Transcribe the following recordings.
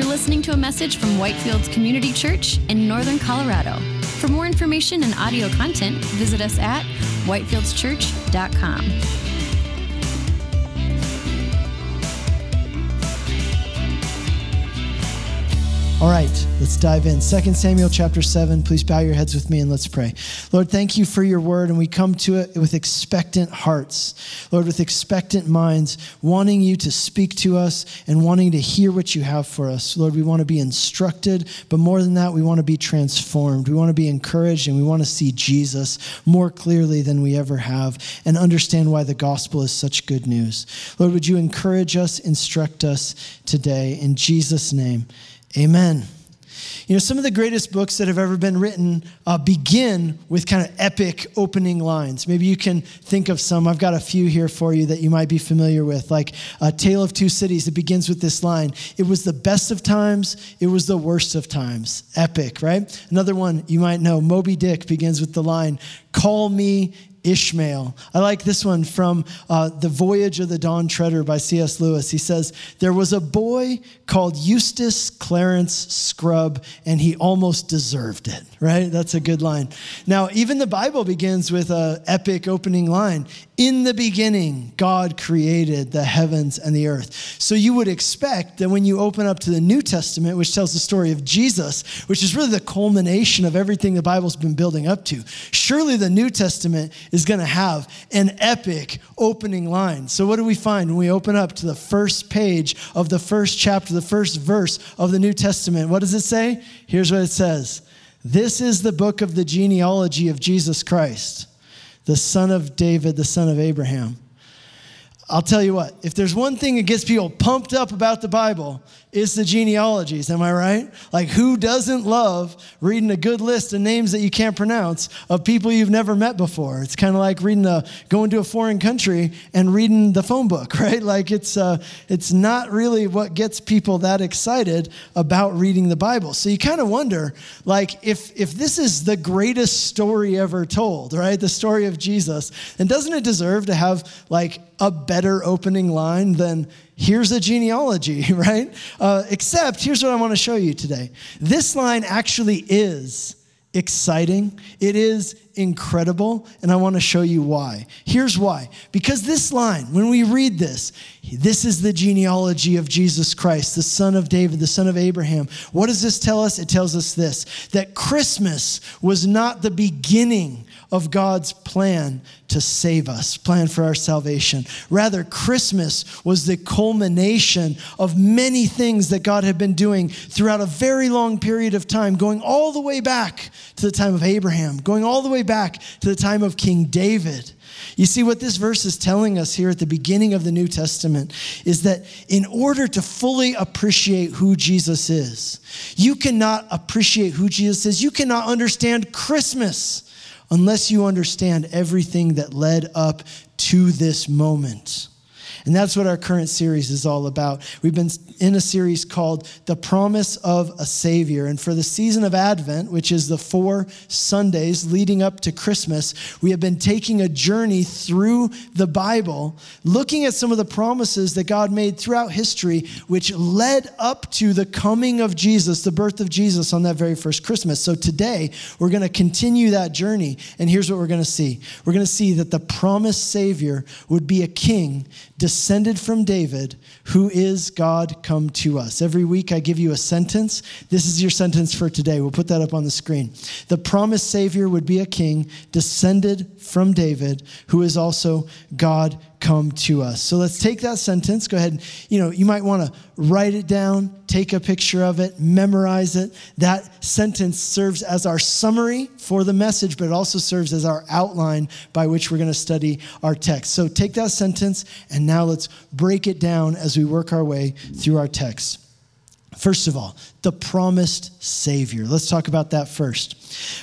You're listening to a message from Whitefields Community Church in Northern Colorado. For more information and audio content, visit us at whitefieldschurch.com. All right, let's dive in. 2 Samuel chapter 7. Please bow your heads with me and let's pray. Lord, thank you for your word, and we come to it with expectant hearts. Lord, with expectant minds, wanting you to speak to us and wanting to hear what you have for us. Lord, we want to be instructed, but more than that, we want to be transformed. We want to be encouraged, and we want to see Jesus more clearly than we ever have and understand why the gospel is such good news. Lord, would you encourage us, instruct us today? In Jesus' name. Amen. You know, some of the greatest books that have ever been written uh, begin with kind of epic opening lines. Maybe you can think of some. I've got a few here for you that you might be familiar with, like A Tale of Two Cities. It begins with this line It was the best of times, it was the worst of times. Epic, right? Another one you might know Moby Dick begins with the line Call me Ishmael. I like this one from uh, The Voyage of the Dawn Treader by C.S. Lewis. He says, There was a boy called Eustace Clarence Scrubb, and he almost deserved it, right? That's a good line. Now, even the Bible begins with an epic opening line In the beginning, God created the heavens and the earth. So you would expect that when you open up to the New Testament, which tells the story of Jesus, which is really the culmination of everything the Bible's been building up to, surely the New Testament is going to have an epic opening line. So, what do we find when we open up to the first page of the first chapter, the first verse of the New Testament? What does it say? Here's what it says This is the book of the genealogy of Jesus Christ, the son of David, the son of Abraham. I'll tell you what, if there's one thing that gets people pumped up about the Bible, it's the genealogies. Am I right? Like, who doesn't love reading a good list of names that you can't pronounce of people you've never met before? It's kind of like reading a, going to a foreign country and reading the phone book, right? Like, it's, uh, it's not really what gets people that excited about reading the Bible. So you kind of wonder, like, if, if this is the greatest story ever told, right? The story of Jesus, then doesn't it deserve to have, like, a better opening line than here's a genealogy, right? Uh, except here's what I want to show you today. This line actually is exciting, it is incredible, and I want to show you why. Here's why. Because this line, when we read this, this is the genealogy of Jesus Christ, the son of David, the son of Abraham. What does this tell us? It tells us this that Christmas was not the beginning of God's plan to save us, plan for our salvation. Rather, Christmas was the culmination of many things that God had been doing throughout a very long period of time, going all the way back to the time of Abraham, going all the way back to the time of King David. You see, what this verse is telling us here at the beginning of the New Testament is that in order to fully appreciate who Jesus is, you cannot appreciate who Jesus is. You cannot understand Christmas unless you understand everything that led up to this moment. And that's what our current series is all about. We've been in a series called The Promise of a Savior. And for the season of Advent, which is the four Sundays leading up to Christmas, we have been taking a journey through the Bible, looking at some of the promises that God made throughout history, which led up to the coming of Jesus, the birth of Jesus on that very first Christmas. So today, we're going to continue that journey. And here's what we're going to see we're going to see that the promised Savior would be a king descended from David, who is God come to us. Every week I give you a sentence. This is your sentence for today. We'll put that up on the screen. The promised Savior would be a king descended from David, who is also God come to us. So let's take that sentence. Go ahead. and, You know, you might want to write it down, take a picture of it, memorize it. That sentence serves as our summary for the message, but it also serves as our outline by which we're going to study our text. So take that sentence and now let's break it down as we work our way through our text. First of all, the promised Savior. Let's talk about that first.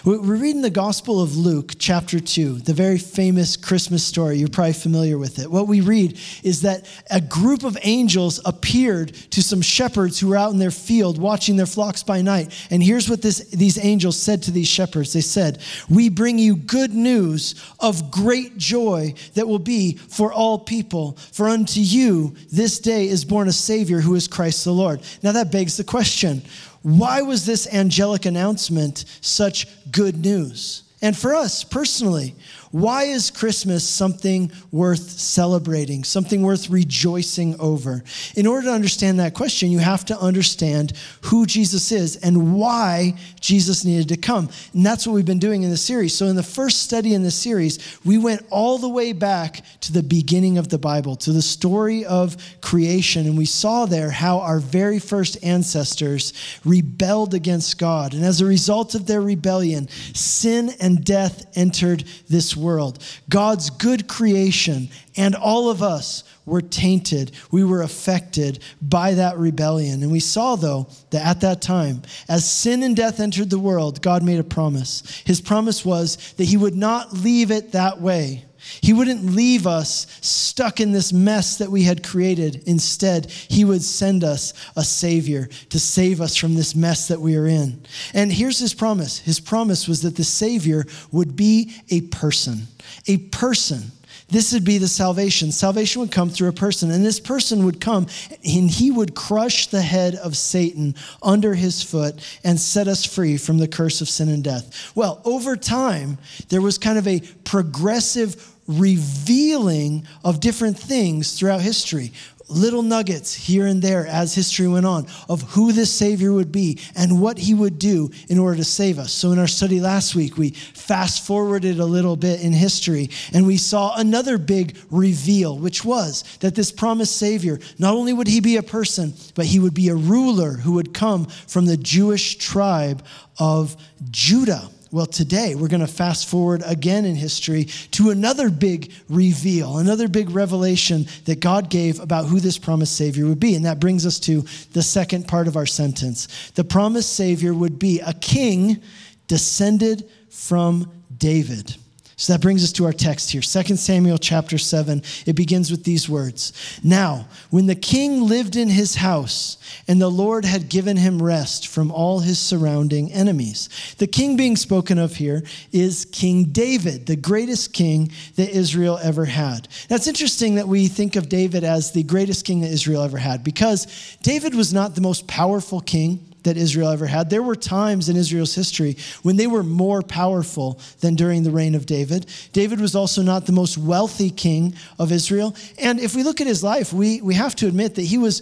We're reading the Gospel of Luke, chapter 2, the very famous Christmas story. You're probably familiar with it. What we read is that a group of angels appeared to some shepherds who were out in their field watching their flocks by night. And here's what this, these angels said to these shepherds They said, We bring you good news of great joy that will be for all people. For unto you this day is born a Savior who is Christ the Lord. Now that begs begs the question why was this angelic announcement such good news? And for us personally, why is Christmas something worth celebrating, something worth rejoicing over? In order to understand that question, you have to understand who Jesus is and why Jesus needed to come. And that's what we've been doing in the series. So, in the first study in the series, we went all the way back to the beginning of the Bible, to the story of creation. And we saw there how our very first ancestors rebelled against God. And as a result of their rebellion, sin and death entered this world. God's good creation and all of us were tainted. We were affected by that rebellion. And we saw, though, that at that time, as sin and death entered the world, God made a promise. His promise was that He would not leave it that way. He wouldn't leave us stuck in this mess that we had created. Instead, He would send us a Savior to save us from this mess that we are in. And here's His promise His promise was that the Savior would be a person, a person. This would be the salvation. Salvation would come through a person, and this person would come and he would crush the head of Satan under his foot and set us free from the curse of sin and death. Well, over time, there was kind of a progressive revealing of different things throughout history. Little nuggets here and there as history went on of who this Savior would be and what he would do in order to save us. So, in our study last week, we fast forwarded a little bit in history and we saw another big reveal, which was that this promised Savior, not only would he be a person, but he would be a ruler who would come from the Jewish tribe of Judah. Well, today we're going to fast forward again in history to another big reveal, another big revelation that God gave about who this promised Savior would be. And that brings us to the second part of our sentence. The promised Savior would be a king descended from David. So that brings us to our text here. 2 Samuel chapter 7. It begins with these words. Now, when the king lived in his house, and the Lord had given him rest from all his surrounding enemies. The king being spoken of here is King David, the greatest king that Israel ever had. Now it's interesting that we think of David as the greatest king that Israel ever had because David was not the most powerful king that Israel ever had. There were times in Israel's history when they were more powerful than during the reign of David. David was also not the most wealthy king of Israel. And if we look at his life, we, we have to admit that he was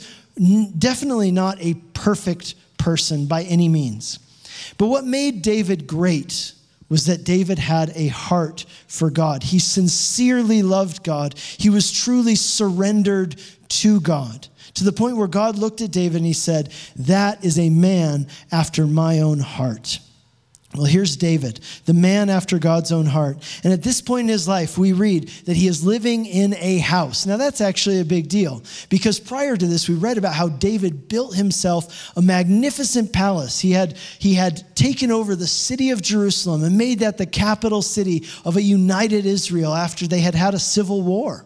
definitely not a perfect person by any means. But what made David great was that David had a heart for God. He sincerely loved God, he was truly surrendered to God to the point where God looked at David and he said, That is a man after my own heart. Well, here's David, the man after God's own heart. And at this point in his life, we read that he is living in a house. Now, that's actually a big deal because prior to this, we read about how David built himself a magnificent palace. He had, he had taken over the city of Jerusalem and made that the capital city of a united Israel after they had had a civil war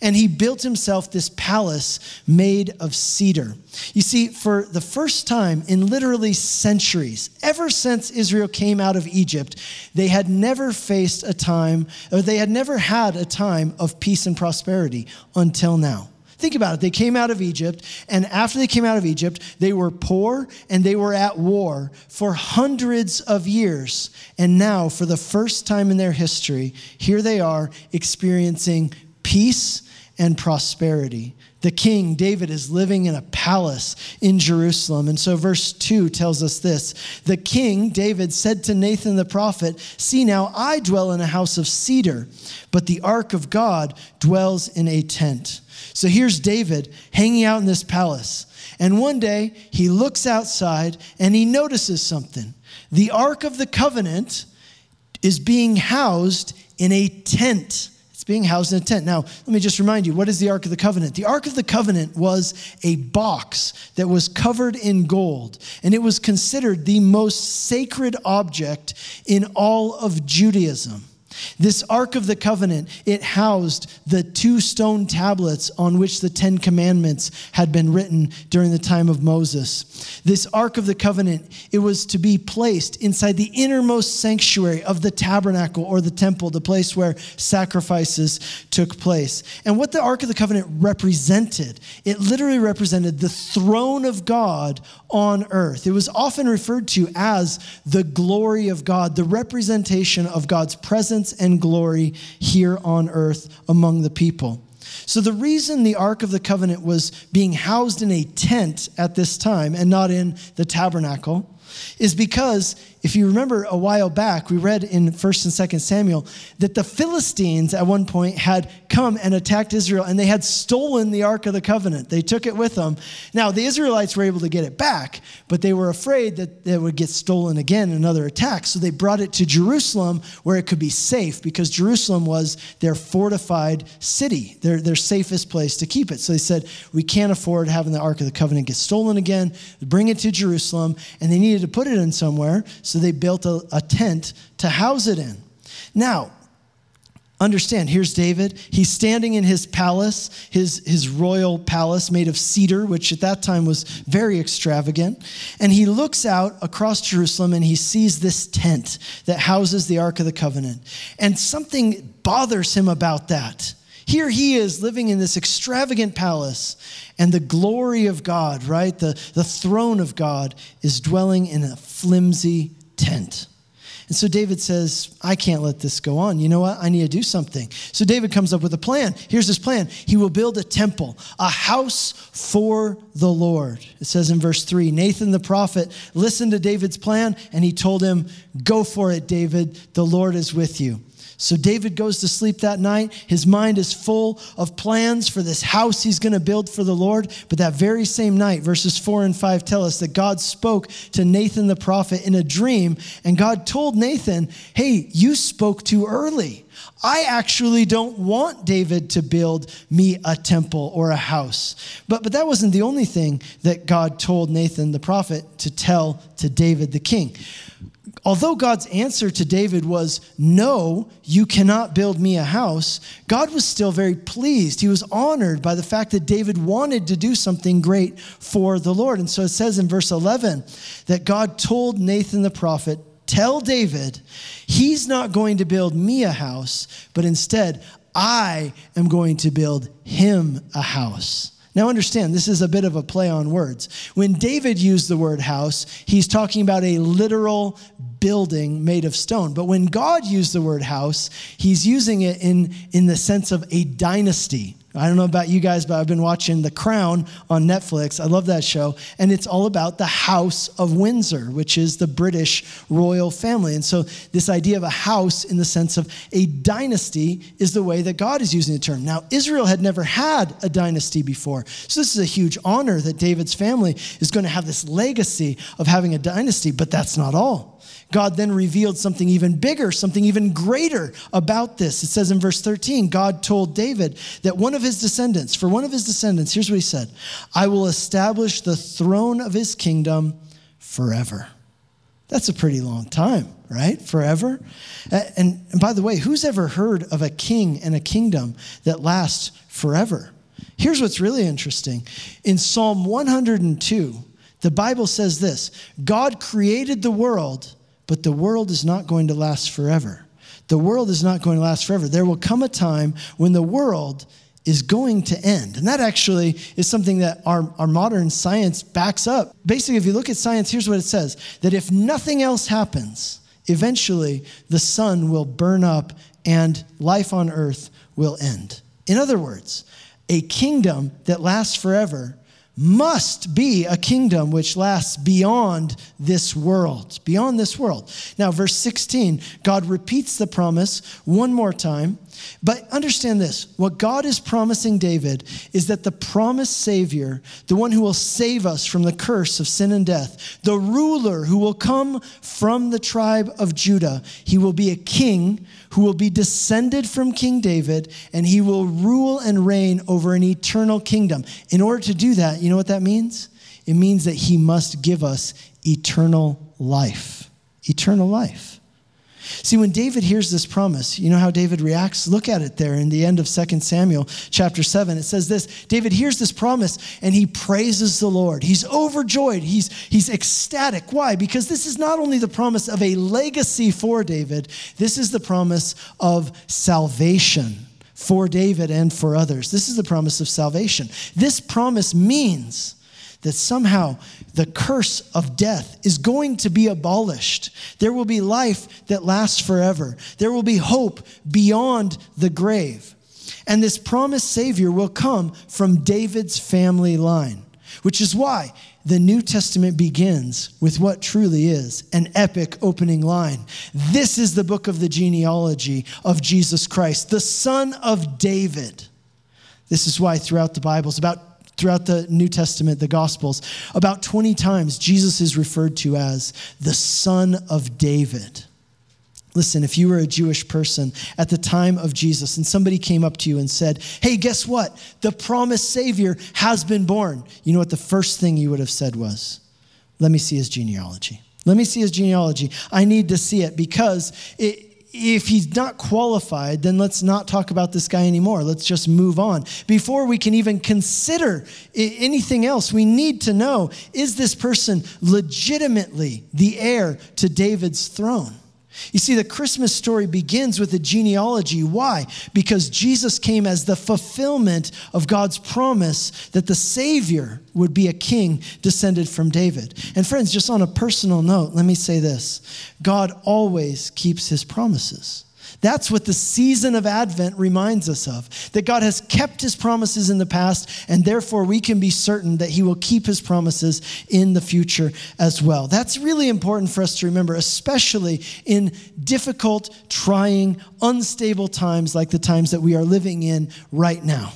and he built himself this palace made of cedar. You see, for the first time in literally centuries, ever since Israel came out of Egypt, they had never faced a time, or they had never had a time of peace and prosperity until now. Think about it. They came out of Egypt, and after they came out of Egypt, they were poor and they were at war for hundreds of years. And now, for the first time in their history, here they are experiencing peace and prosperity. The king, David, is living in a palace in Jerusalem. And so, verse 2 tells us this The king, David, said to Nathan the prophet, See now, I dwell in a house of cedar, but the ark of God dwells in a tent. So here's David hanging out in this palace. And one day he looks outside and he notices something. The ark of the covenant is being housed in a tent being housed in a tent. Now, let me just remind you what is the Ark of the Covenant? The Ark of the Covenant was a box that was covered in gold, and it was considered the most sacred object in all of Judaism. This Ark of the Covenant, it housed the two stone tablets on which the Ten Commandments had been written during the time of Moses. This Ark of the Covenant, it was to be placed inside the innermost sanctuary of the tabernacle or the temple, the place where sacrifices took place. And what the Ark of the Covenant represented, it literally represented the throne of God on earth. It was often referred to as the glory of God, the representation of God's presence and glory here on earth among the people. So, the reason the Ark of the Covenant was being housed in a tent at this time and not in the tabernacle is because if you remember a while back, we read in 1st and 2nd Samuel that the Philistines at one point had come and attacked Israel and they had stolen the Ark of the Covenant. They took it with them. Now, the Israelites were able to get it back, but they were afraid that it would get stolen again in another attack. So they brought it to Jerusalem where it could be safe because Jerusalem was their fortified city, their, their safest place to keep it. So they said, We can't afford having the Ark of the Covenant get stolen again. Bring it to Jerusalem. And they needed to put it in somewhere. So so they built a, a tent to house it in. Now, understand here's david he's standing in his palace his, his royal palace made of cedar which at that time was very extravagant and he looks out across jerusalem and he sees this tent that houses the ark of the covenant and something bothers him about that here he is living in this extravagant palace, and the glory of God, right? The, the throne of God is dwelling in a flimsy tent. And so David says, I can't let this go on. You know what? I need to do something. So David comes up with a plan. Here's his plan He will build a temple, a house for the Lord. It says in verse 3 Nathan the prophet listened to David's plan and he told him, Go for it, David. The Lord is with you. So David goes to sleep that night. His mind is full of plans for this house he's going to build for the Lord. But that very same night, verses 4 and 5 tell us that God spoke to Nathan the prophet in a dream. And God told Nathan, Hey, you spoke too early. I actually don't want David to build me a temple or a house. But, but that wasn't the only thing that God told Nathan the prophet to tell to David the king although God's answer to David was, No, you cannot build me a house, God was still very pleased. He was honored by the fact that David wanted to do something great for the Lord. And so it says in verse 11 that God told Nathan the prophet, Tell David, he's not going to build me a house, but instead, I am going to build him a house. Now, understand, this is a bit of a play on words. When David used the word house, he's talking about a literal building made of stone. But when God used the word house, he's using it in, in the sense of a dynasty. I don't know about you guys, but I've been watching The Crown on Netflix. I love that show. And it's all about the House of Windsor, which is the British royal family. And so, this idea of a house in the sense of a dynasty is the way that God is using the term. Now, Israel had never had a dynasty before. So, this is a huge honor that David's family is going to have this legacy of having a dynasty, but that's not all. God then revealed something even bigger, something even greater about this. It says in verse 13, God told David that one of his descendants, for one of his descendants, here's what he said I will establish the throne of his kingdom forever. That's a pretty long time, right? Forever. And, and by the way, who's ever heard of a king and a kingdom that lasts forever? Here's what's really interesting. In Psalm 102, the Bible says this God created the world but the world is not going to last forever. The world is not going to last forever. There will come a time when the world is going to end. And that actually is something that our, our modern science backs up. Basically, if you look at science, here's what it says that if nothing else happens, eventually the sun will burn up and life on earth will end. In other words, a kingdom that lasts forever must be a kingdom which lasts beyond this world. Beyond this world. Now, verse 16, God repeats the promise one more time. But understand this what God is promising David is that the promised Savior, the one who will save us from the curse of sin and death, the ruler who will come from the tribe of Judah, he will be a king who will be descended from King David, and he will rule and reign over an eternal kingdom. In order to do that, you know what that means? It means that he must give us eternal life. Eternal life. See, when David hears this promise, you know how David reacts? Look at it there in the end of 2 Samuel chapter 7. It says this David hears this promise and he praises the Lord. He's overjoyed, he's, he's ecstatic. Why? Because this is not only the promise of a legacy for David, this is the promise of salvation for David and for others. This is the promise of salvation. This promise means that somehow the curse of death is going to be abolished. There will be life that lasts forever. There will be hope beyond the grave. And this promised Savior will come from David's family line, which is why the New Testament begins with what truly is an epic opening line. This is the book of the genealogy of Jesus Christ, the son of David. This is why throughout the Bible, it's about throughout the New Testament, the Gospels, about 20 times Jesus is referred to as the Son of David. Listen, if you were a Jewish person at the time of Jesus and somebody came up to you and said, Hey, guess what? The promised Savior has been born. You know what the first thing you would have said was? Let me see his genealogy. Let me see his genealogy. I need to see it because it, if he's not qualified, then let's not talk about this guy anymore. Let's just move on. Before we can even consider anything else, we need to know is this person legitimately the heir to David's throne? You see, the Christmas story begins with a genealogy. Why? Because Jesus came as the fulfillment of God's promise that the Savior would be a king descended from David. And friends, just on a personal note, let me say this God always keeps his promises. That's what the season of Advent reminds us of that God has kept his promises in the past, and therefore we can be certain that he will keep his promises in the future as well. That's really important for us to remember, especially in difficult, trying, unstable times like the times that we are living in right now.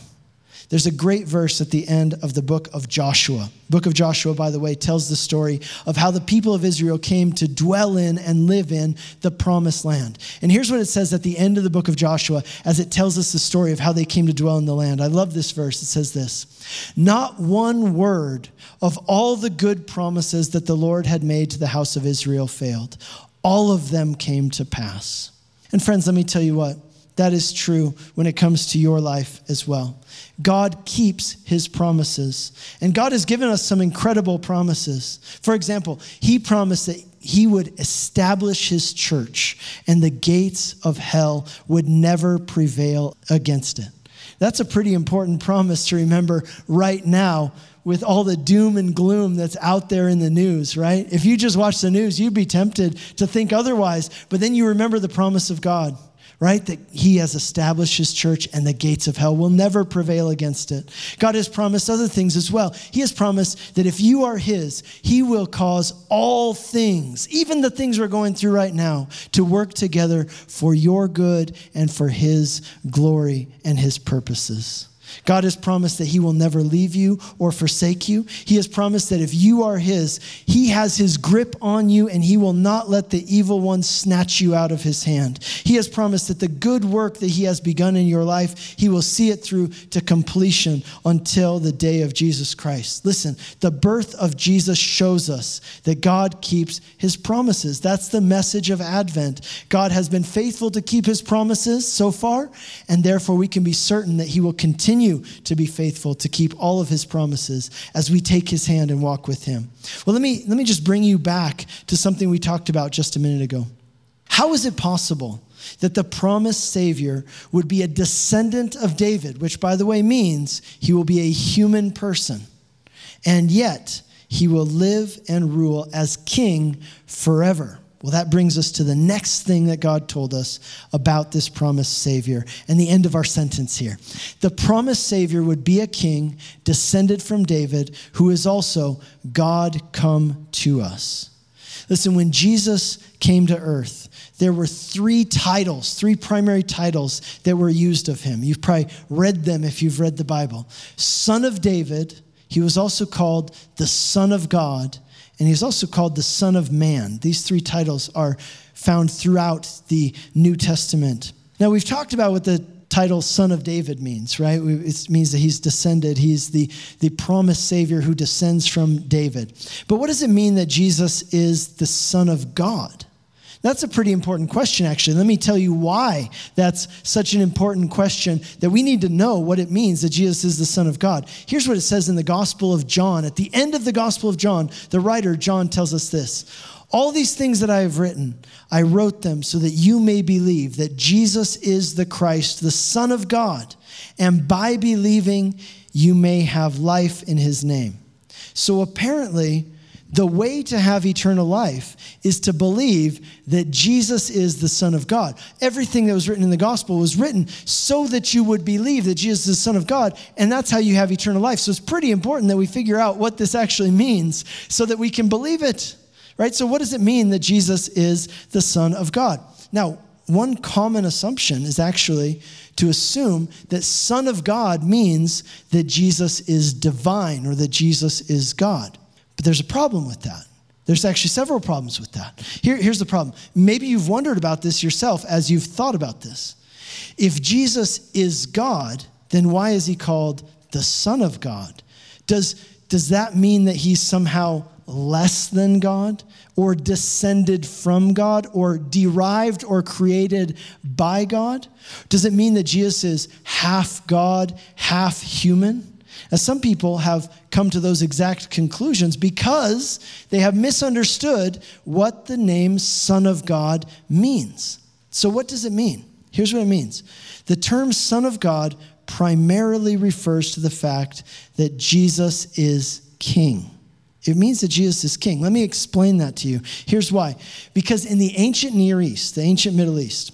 There's a great verse at the end of the book of Joshua. Book of Joshua, by the way, tells the story of how the people of Israel came to dwell in and live in the promised land. And here's what it says at the end of the book of Joshua as it tells us the story of how they came to dwell in the land. I love this verse. It says this Not one word of all the good promises that the Lord had made to the house of Israel failed, all of them came to pass. And friends, let me tell you what that is true when it comes to your life as well. God keeps his promises. And God has given us some incredible promises. For example, he promised that he would establish his church and the gates of hell would never prevail against it. That's a pretty important promise to remember right now with all the doom and gloom that's out there in the news, right? If you just watch the news, you'd be tempted to think otherwise, but then you remember the promise of God right? That he has established his church and the gates of hell will never prevail against it. God has promised other things as well. He has promised that if you are his, he will cause all things, even the things we're going through right now, to work together for your good and for his glory and his purposes. God has promised that He will never leave you or forsake you. He has promised that if you are His, He has His grip on you and He will not let the evil one snatch you out of His hand. He has promised that the good work that He has begun in your life, He will see it through to completion until the day of Jesus Christ. Listen, the birth of Jesus shows us that God keeps His promises. That's the message of Advent. God has been faithful to keep His promises so far, and therefore we can be certain that He will continue continue to be faithful to keep all of his promises as we take his hand and walk with him. Well, let me, let me just bring you back to something we talked about just a minute ago. How is it possible that the promised Savior would be a descendant of David, which, by the way, means he will be a human person, and yet he will live and rule as king forever? Well, that brings us to the next thing that God told us about this promised Savior and the end of our sentence here. The promised Savior would be a king descended from David, who is also God come to us. Listen, when Jesus came to earth, there were three titles, three primary titles that were used of him. You've probably read them if you've read the Bible Son of David, he was also called the Son of God and he's also called the Son of Man. These three titles are found throughout the New Testament. Now, we've talked about what the title Son of David means, right? It means that he's descended. He's the, the promised Savior who descends from David. But what does it mean that Jesus is the Son of God? That's a pretty important question, actually. Let me tell you why that's such an important question that we need to know what it means that Jesus is the Son of God. Here's what it says in the Gospel of John. At the end of the Gospel of John, the writer, John, tells us this All these things that I have written, I wrote them so that you may believe that Jesus is the Christ, the Son of God, and by believing, you may have life in his name. So apparently, the way to have eternal life is to believe that Jesus is the Son of God. Everything that was written in the gospel was written so that you would believe that Jesus is the Son of God, and that's how you have eternal life. So it's pretty important that we figure out what this actually means so that we can believe it, right? So, what does it mean that Jesus is the Son of God? Now, one common assumption is actually to assume that Son of God means that Jesus is divine or that Jesus is God. But there's a problem with that. There's actually several problems with that. Here, here's the problem. Maybe you've wondered about this yourself as you've thought about this. If Jesus is God, then why is he called the Son of God? Does, does that mean that he's somehow less than God or descended from God or derived or created by God? Does it mean that Jesus is half God, half human? As some people have come to those exact conclusions because they have misunderstood what the name Son of God means. So, what does it mean? Here's what it means the term Son of God primarily refers to the fact that Jesus is King. It means that Jesus is king. Let me explain that to you. Here's why. Because in the ancient Near East, the ancient Middle East,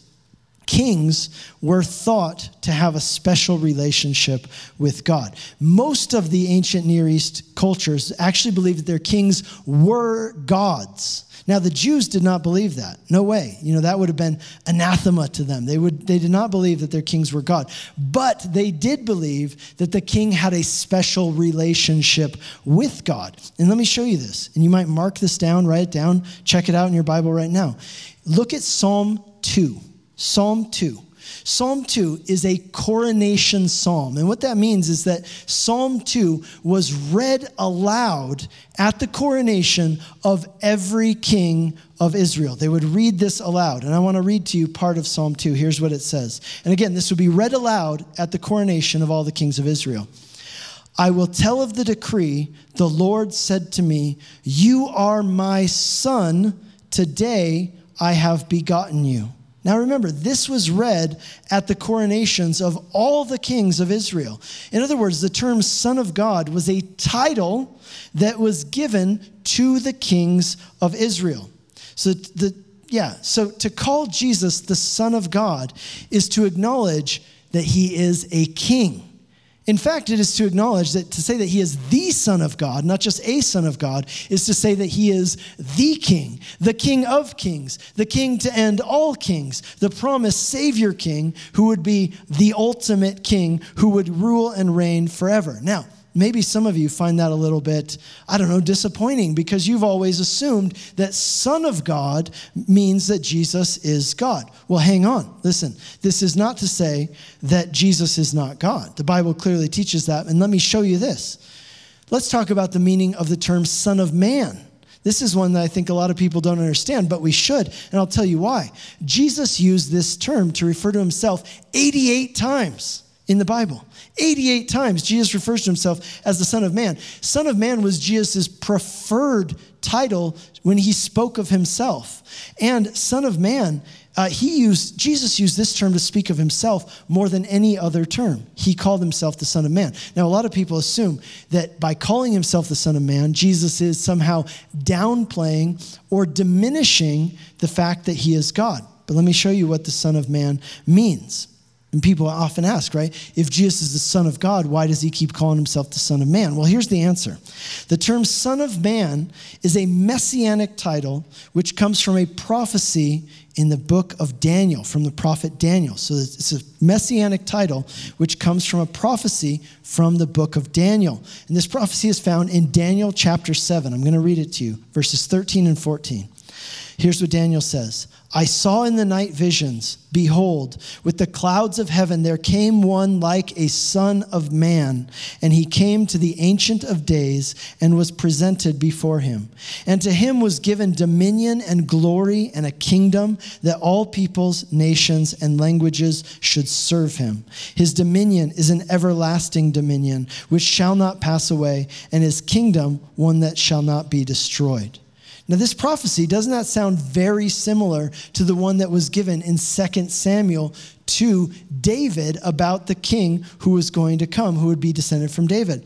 kings were thought to have a special relationship with God. Most of the ancient Near East cultures actually believed that their kings were gods. Now the Jews did not believe that. No way. You know that would have been anathema to them. They would they did not believe that their kings were God. But they did believe that the king had a special relationship with God. And let me show you this. And you might mark this down, write it down, check it out in your Bible right now. Look at Psalm 2. Psalm 2. Psalm 2 is a coronation psalm. And what that means is that Psalm 2 was read aloud at the coronation of every king of Israel. They would read this aloud. And I want to read to you part of Psalm 2. Here's what it says. And again, this would be read aloud at the coronation of all the kings of Israel. I will tell of the decree. The Lord said to me, You are my son. Today I have begotten you. Now remember, this was read at the coronations of all the kings of Israel. In other words, the term Son of God was a title that was given to the kings of Israel. So the yeah, so to call Jesus the Son of God is to acknowledge that he is a king. In fact, it is to acknowledge that to say that he is the Son of God, not just a Son of God, is to say that he is the King, the King of kings, the King to end all kings, the promised Savior King who would be the ultimate King who would rule and reign forever. Now, maybe some of you find that a little bit, I don't know, disappointing because you've always assumed that Son of God means that Jesus is God. Well, hang on. Listen, this is not to say that Jesus is not God. The Bible clearly teaches that. And let me show you this. Let's talk about the meaning of the term Son of Man. This is one that I think a lot of people don't understand, but we should, and I'll tell you why. Jesus used this term to refer to himself 88 times in the Bible. 88 times Jesus refers to himself as the Son of Man. Son of Man was Jesus' preferred title when he spoke of himself. And Son of Man, uh, he used Jesus used this term to speak of himself more than any other term. He called himself the Son of Man. Now, a lot of people assume that by calling himself the Son of Man, Jesus is somehow downplaying or diminishing the fact that he is God. But let me show you what the Son of Man means. And people often ask, right? If Jesus is the Son of God, why does he keep calling himself the Son of Man? Well, here's the answer the term Son of Man is a messianic title which comes from a prophecy in the book of Daniel, from the prophet Daniel. So it's a messianic title which comes from a prophecy from the book of Daniel. And this prophecy is found in Daniel chapter 7. I'm going to read it to you, verses 13 and 14. Here's what Daniel says I saw in the night visions, behold, with the clouds of heaven there came one like a son of man, and he came to the Ancient of Days and was presented before him. And to him was given dominion and glory and a kingdom that all peoples, nations, and languages should serve him. His dominion is an everlasting dominion which shall not pass away, and his kingdom one that shall not be destroyed. Now, this prophecy does not sound very similar to the one that was given in 2 Samuel to David about the king who was going to come, who would be descended from David.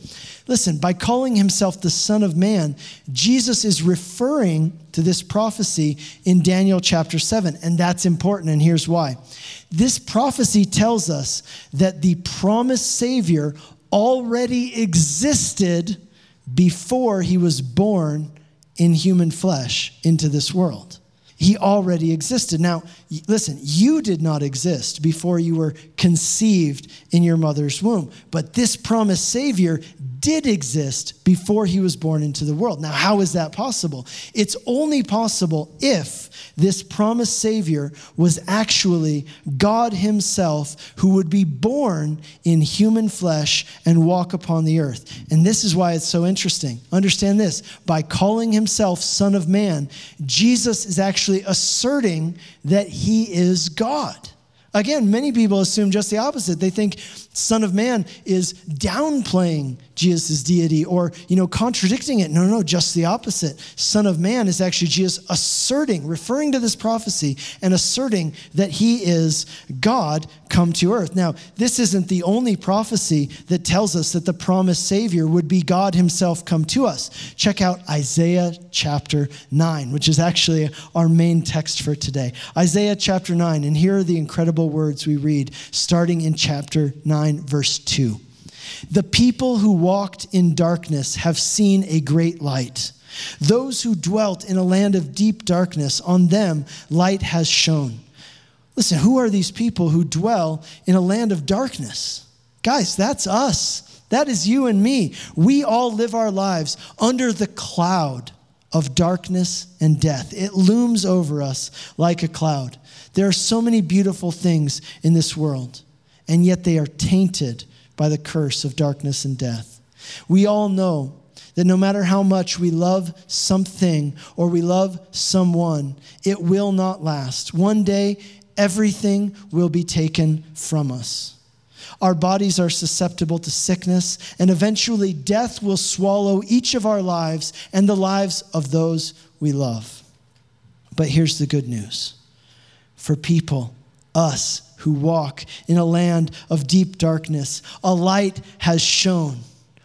Listen, by calling himself the Son of Man, Jesus is referring to this prophecy in Daniel chapter 7, and that's important, and here's why. This prophecy tells us that the promised Savior already existed before he was born in human flesh into this world. He already existed. Now, listen, you did not exist before you were conceived in your mother's womb, but this promised Savior did exist before he was born into the world. Now, how is that possible? It's only possible if this promised Savior was actually God Himself who would be born in human flesh and walk upon the earth. And this is why it's so interesting. Understand this by calling Himself Son of Man, Jesus is actually asserting that He is God. Again, many people assume just the opposite. They think Son of Man is downplaying Jesus' deity or, you know, contradicting it. No, no, just the opposite. Son of Man is actually Jesus asserting, referring to this prophecy and asserting that he is God come to earth. Now, this isn't the only prophecy that tells us that the promised Savior would be God himself come to us. Check out Isaiah chapter 9, which is actually our main text for today. Isaiah chapter 9, and here are the incredible words we read starting in chapter 9, verse 2. The people who walked in darkness have seen a great light. Those who dwelt in a land of deep darkness, on them light has shone. Listen, who are these people who dwell in a land of darkness? Guys, that's us. That is you and me. We all live our lives under the cloud of darkness and death. It looms over us like a cloud. There are so many beautiful things in this world, and yet they are tainted by the curse of darkness and death. We all know that no matter how much we love something or we love someone, it will not last. One day, everything will be taken from us. Our bodies are susceptible to sickness, and eventually, death will swallow each of our lives and the lives of those we love. But here's the good news for people, us, who walk in a land of deep darkness. A light has shone.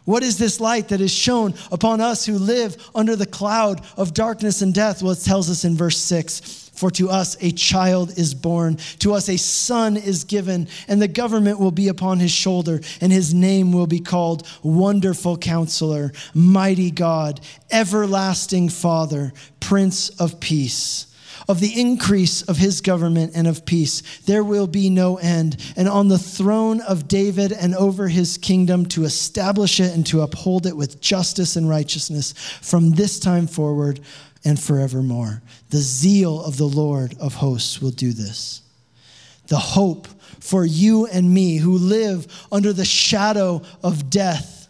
What is this light that is shown upon us who live under the cloud of darkness and death? Well, it tells us in verse 6 For to us a child is born, to us a son is given, and the government will be upon his shoulder, and his name will be called Wonderful Counselor, Mighty God, Everlasting Father, Prince of Peace of the increase of his government and of peace. There will be no end. And on the throne of David and over his kingdom to establish it and to uphold it with justice and righteousness from this time forward and forevermore. The zeal of the Lord of hosts will do this. The hope for you and me who live under the shadow of death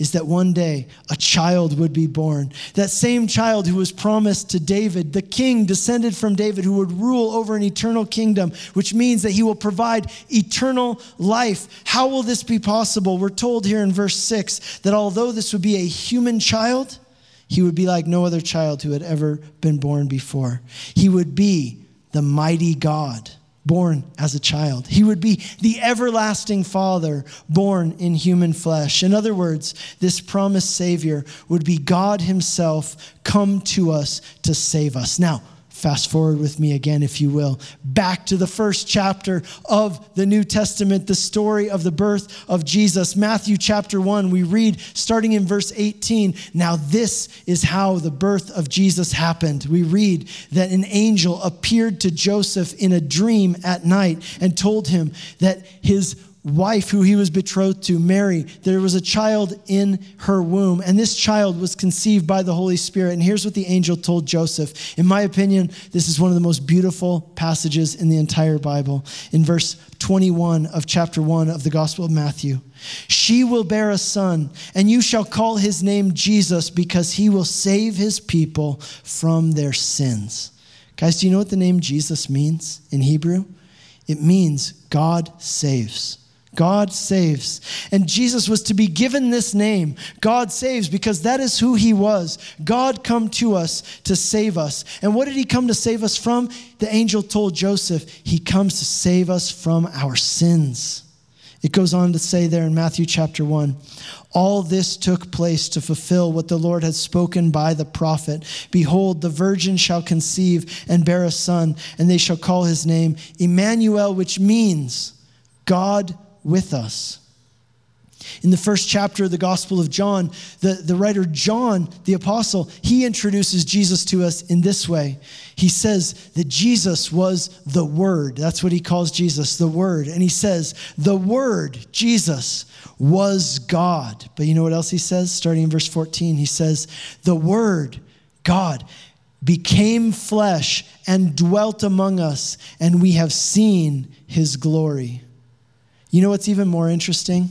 is that one day a child would be born. That same child who was promised to David, the king descended from David, who would rule over an eternal kingdom, which means that he will provide eternal life. How will this be possible? We're told here in verse 6 that although this would be a human child, he would be like no other child who had ever been born before. He would be the mighty God born as a child. He would be the everlasting Father born in human flesh. In other words, this promised Savior would be God Himself come to us to save us. Now, Fast forward with me again, if you will, back to the first chapter of the New Testament, the story of the birth of Jesus. Matthew chapter 1, we read starting in verse 18. Now, this is how the birth of Jesus happened. We read that an angel appeared to Joseph in a dream at night and told him that his wife who he was betrothed to, Mary, there was a child in her womb, and this child was conceived by the Holy Spirit. And here's what the angel told Joseph. In my opinion, this is one of the most beautiful passages in the entire Bible. In verse 21 of chapter 1 of the Gospel of Matthew, she will bear a son, and you shall call his name Jesus, because he will save his people from their sins. Guys, do you know what the name Jesus means in Hebrew? It means God saves. God saves. And Jesus was to be given this name, God saves, because that is who he was. God come to us to save us. And what did he come to save us from? The angel told Joseph, he comes to save us from our sins. It goes on to say there in Matthew chapter 1 all this took place to fulfill what the Lord had spoken by the prophet. Behold, the virgin shall conceive and bear a son, and they shall call his name Emmanuel, which means God with us. In the first chapter of the Gospel of John, the, the writer John, the apostle, he introduces Jesus to us in this way. He says that Jesus was the Word. That's what he calls Jesus, the Word. And he says, the Word, Jesus, was God. But you know what else he says? Starting in verse 14, he says, the Word, God, became flesh and dwelt among us, and we have seen his glory. You know what's even more interesting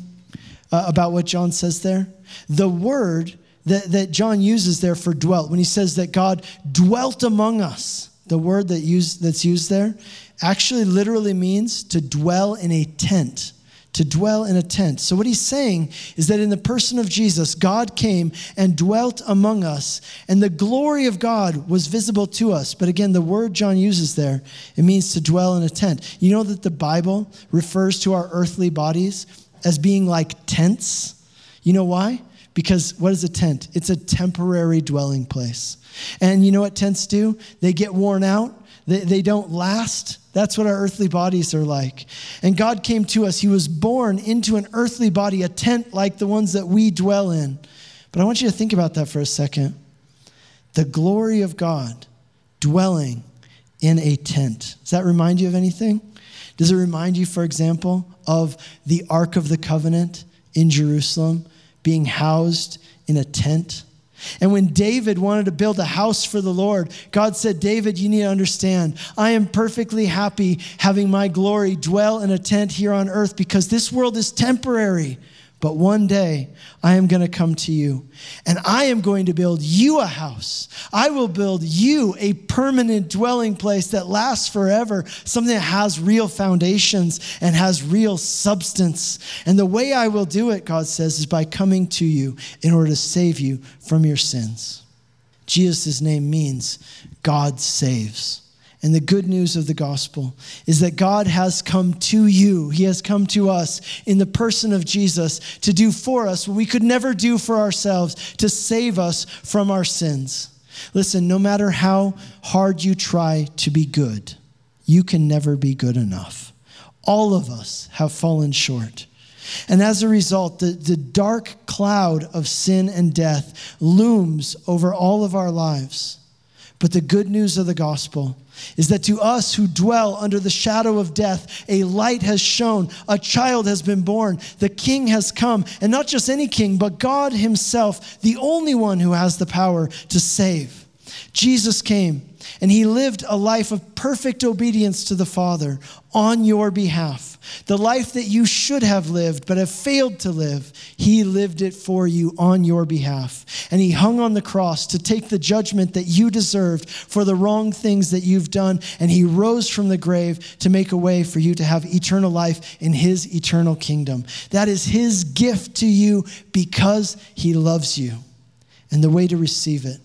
uh, about what John says there? The word that, that John uses there for dwelt, when he says that God dwelt among us, the word that used, that's used there actually literally means to dwell in a tent to dwell in a tent. So, what he's saying is that in the person of Jesus, God came and dwelt among us, and the glory of God was visible to us. But again, the word John uses there, it means to dwell in a tent. You know that the Bible refers to our earthly bodies as being like tents? You know why? Because what is a tent? It's a temporary dwelling place. And you know what tents do? They get worn out, they, they don't last. That's what our earthly bodies are like. And God came to us. He was born into an earthly body, a tent like the ones that we dwell in. But I want you to think about that for a second. The glory of God dwelling in a tent. Does that remind you of anything? Does it remind you, for example, of the Ark of the Covenant in Jerusalem being housed in a tent? And when David wanted to build a house for the Lord, God said, David, you need to understand, I am perfectly happy having my glory dwell in a tent here on earth because this world is temporary. But one day I am going to come to you and I am going to build you a house. I will build you a permanent dwelling place that lasts forever, something that has real foundations and has real substance. And the way I will do it, God says, is by coming to you in order to save you from your sins. Jesus' name means God saves. And the good news of the gospel is that God has come to you. He has come to us in the person of Jesus to do for us what we could never do for ourselves, to save us from our sins. Listen, no matter how hard you try to be good, you can never be good enough. All of us have fallen short. And as a result, the, the dark cloud of sin and death looms over all of our lives. But the good news of the gospel is that to us who dwell under the shadow of death, a light has shone, a child has been born, the king has come, and not just any king, but God himself, the only one who has the power to save. Jesus came and he lived a life of perfect obedience to the Father on your behalf. The life that you should have lived but have failed to live, he lived it for you on your behalf. And he hung on the cross to take the judgment that you deserved for the wrong things that you've done. And he rose from the grave to make a way for you to have eternal life in his eternal kingdom. That is his gift to you because he loves you. And the way to receive it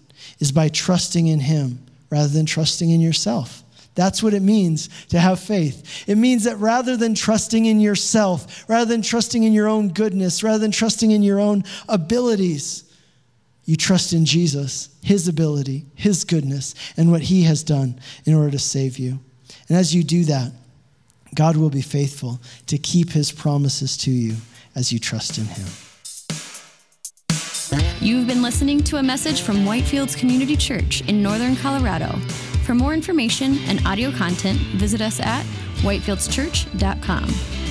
is by trusting in him rather than trusting in yourself. That's what it means to have faith. It means that rather than trusting in yourself, rather than trusting in your own goodness, rather than trusting in your own abilities, you trust in Jesus, His ability, His goodness, and what He has done in order to save you. And as you do that, God will be faithful to keep His promises to you as you trust in Him. You've been listening to a message from Whitefields Community Church in Northern Colorado. For more information and audio content, visit us at whitefieldschurch.com.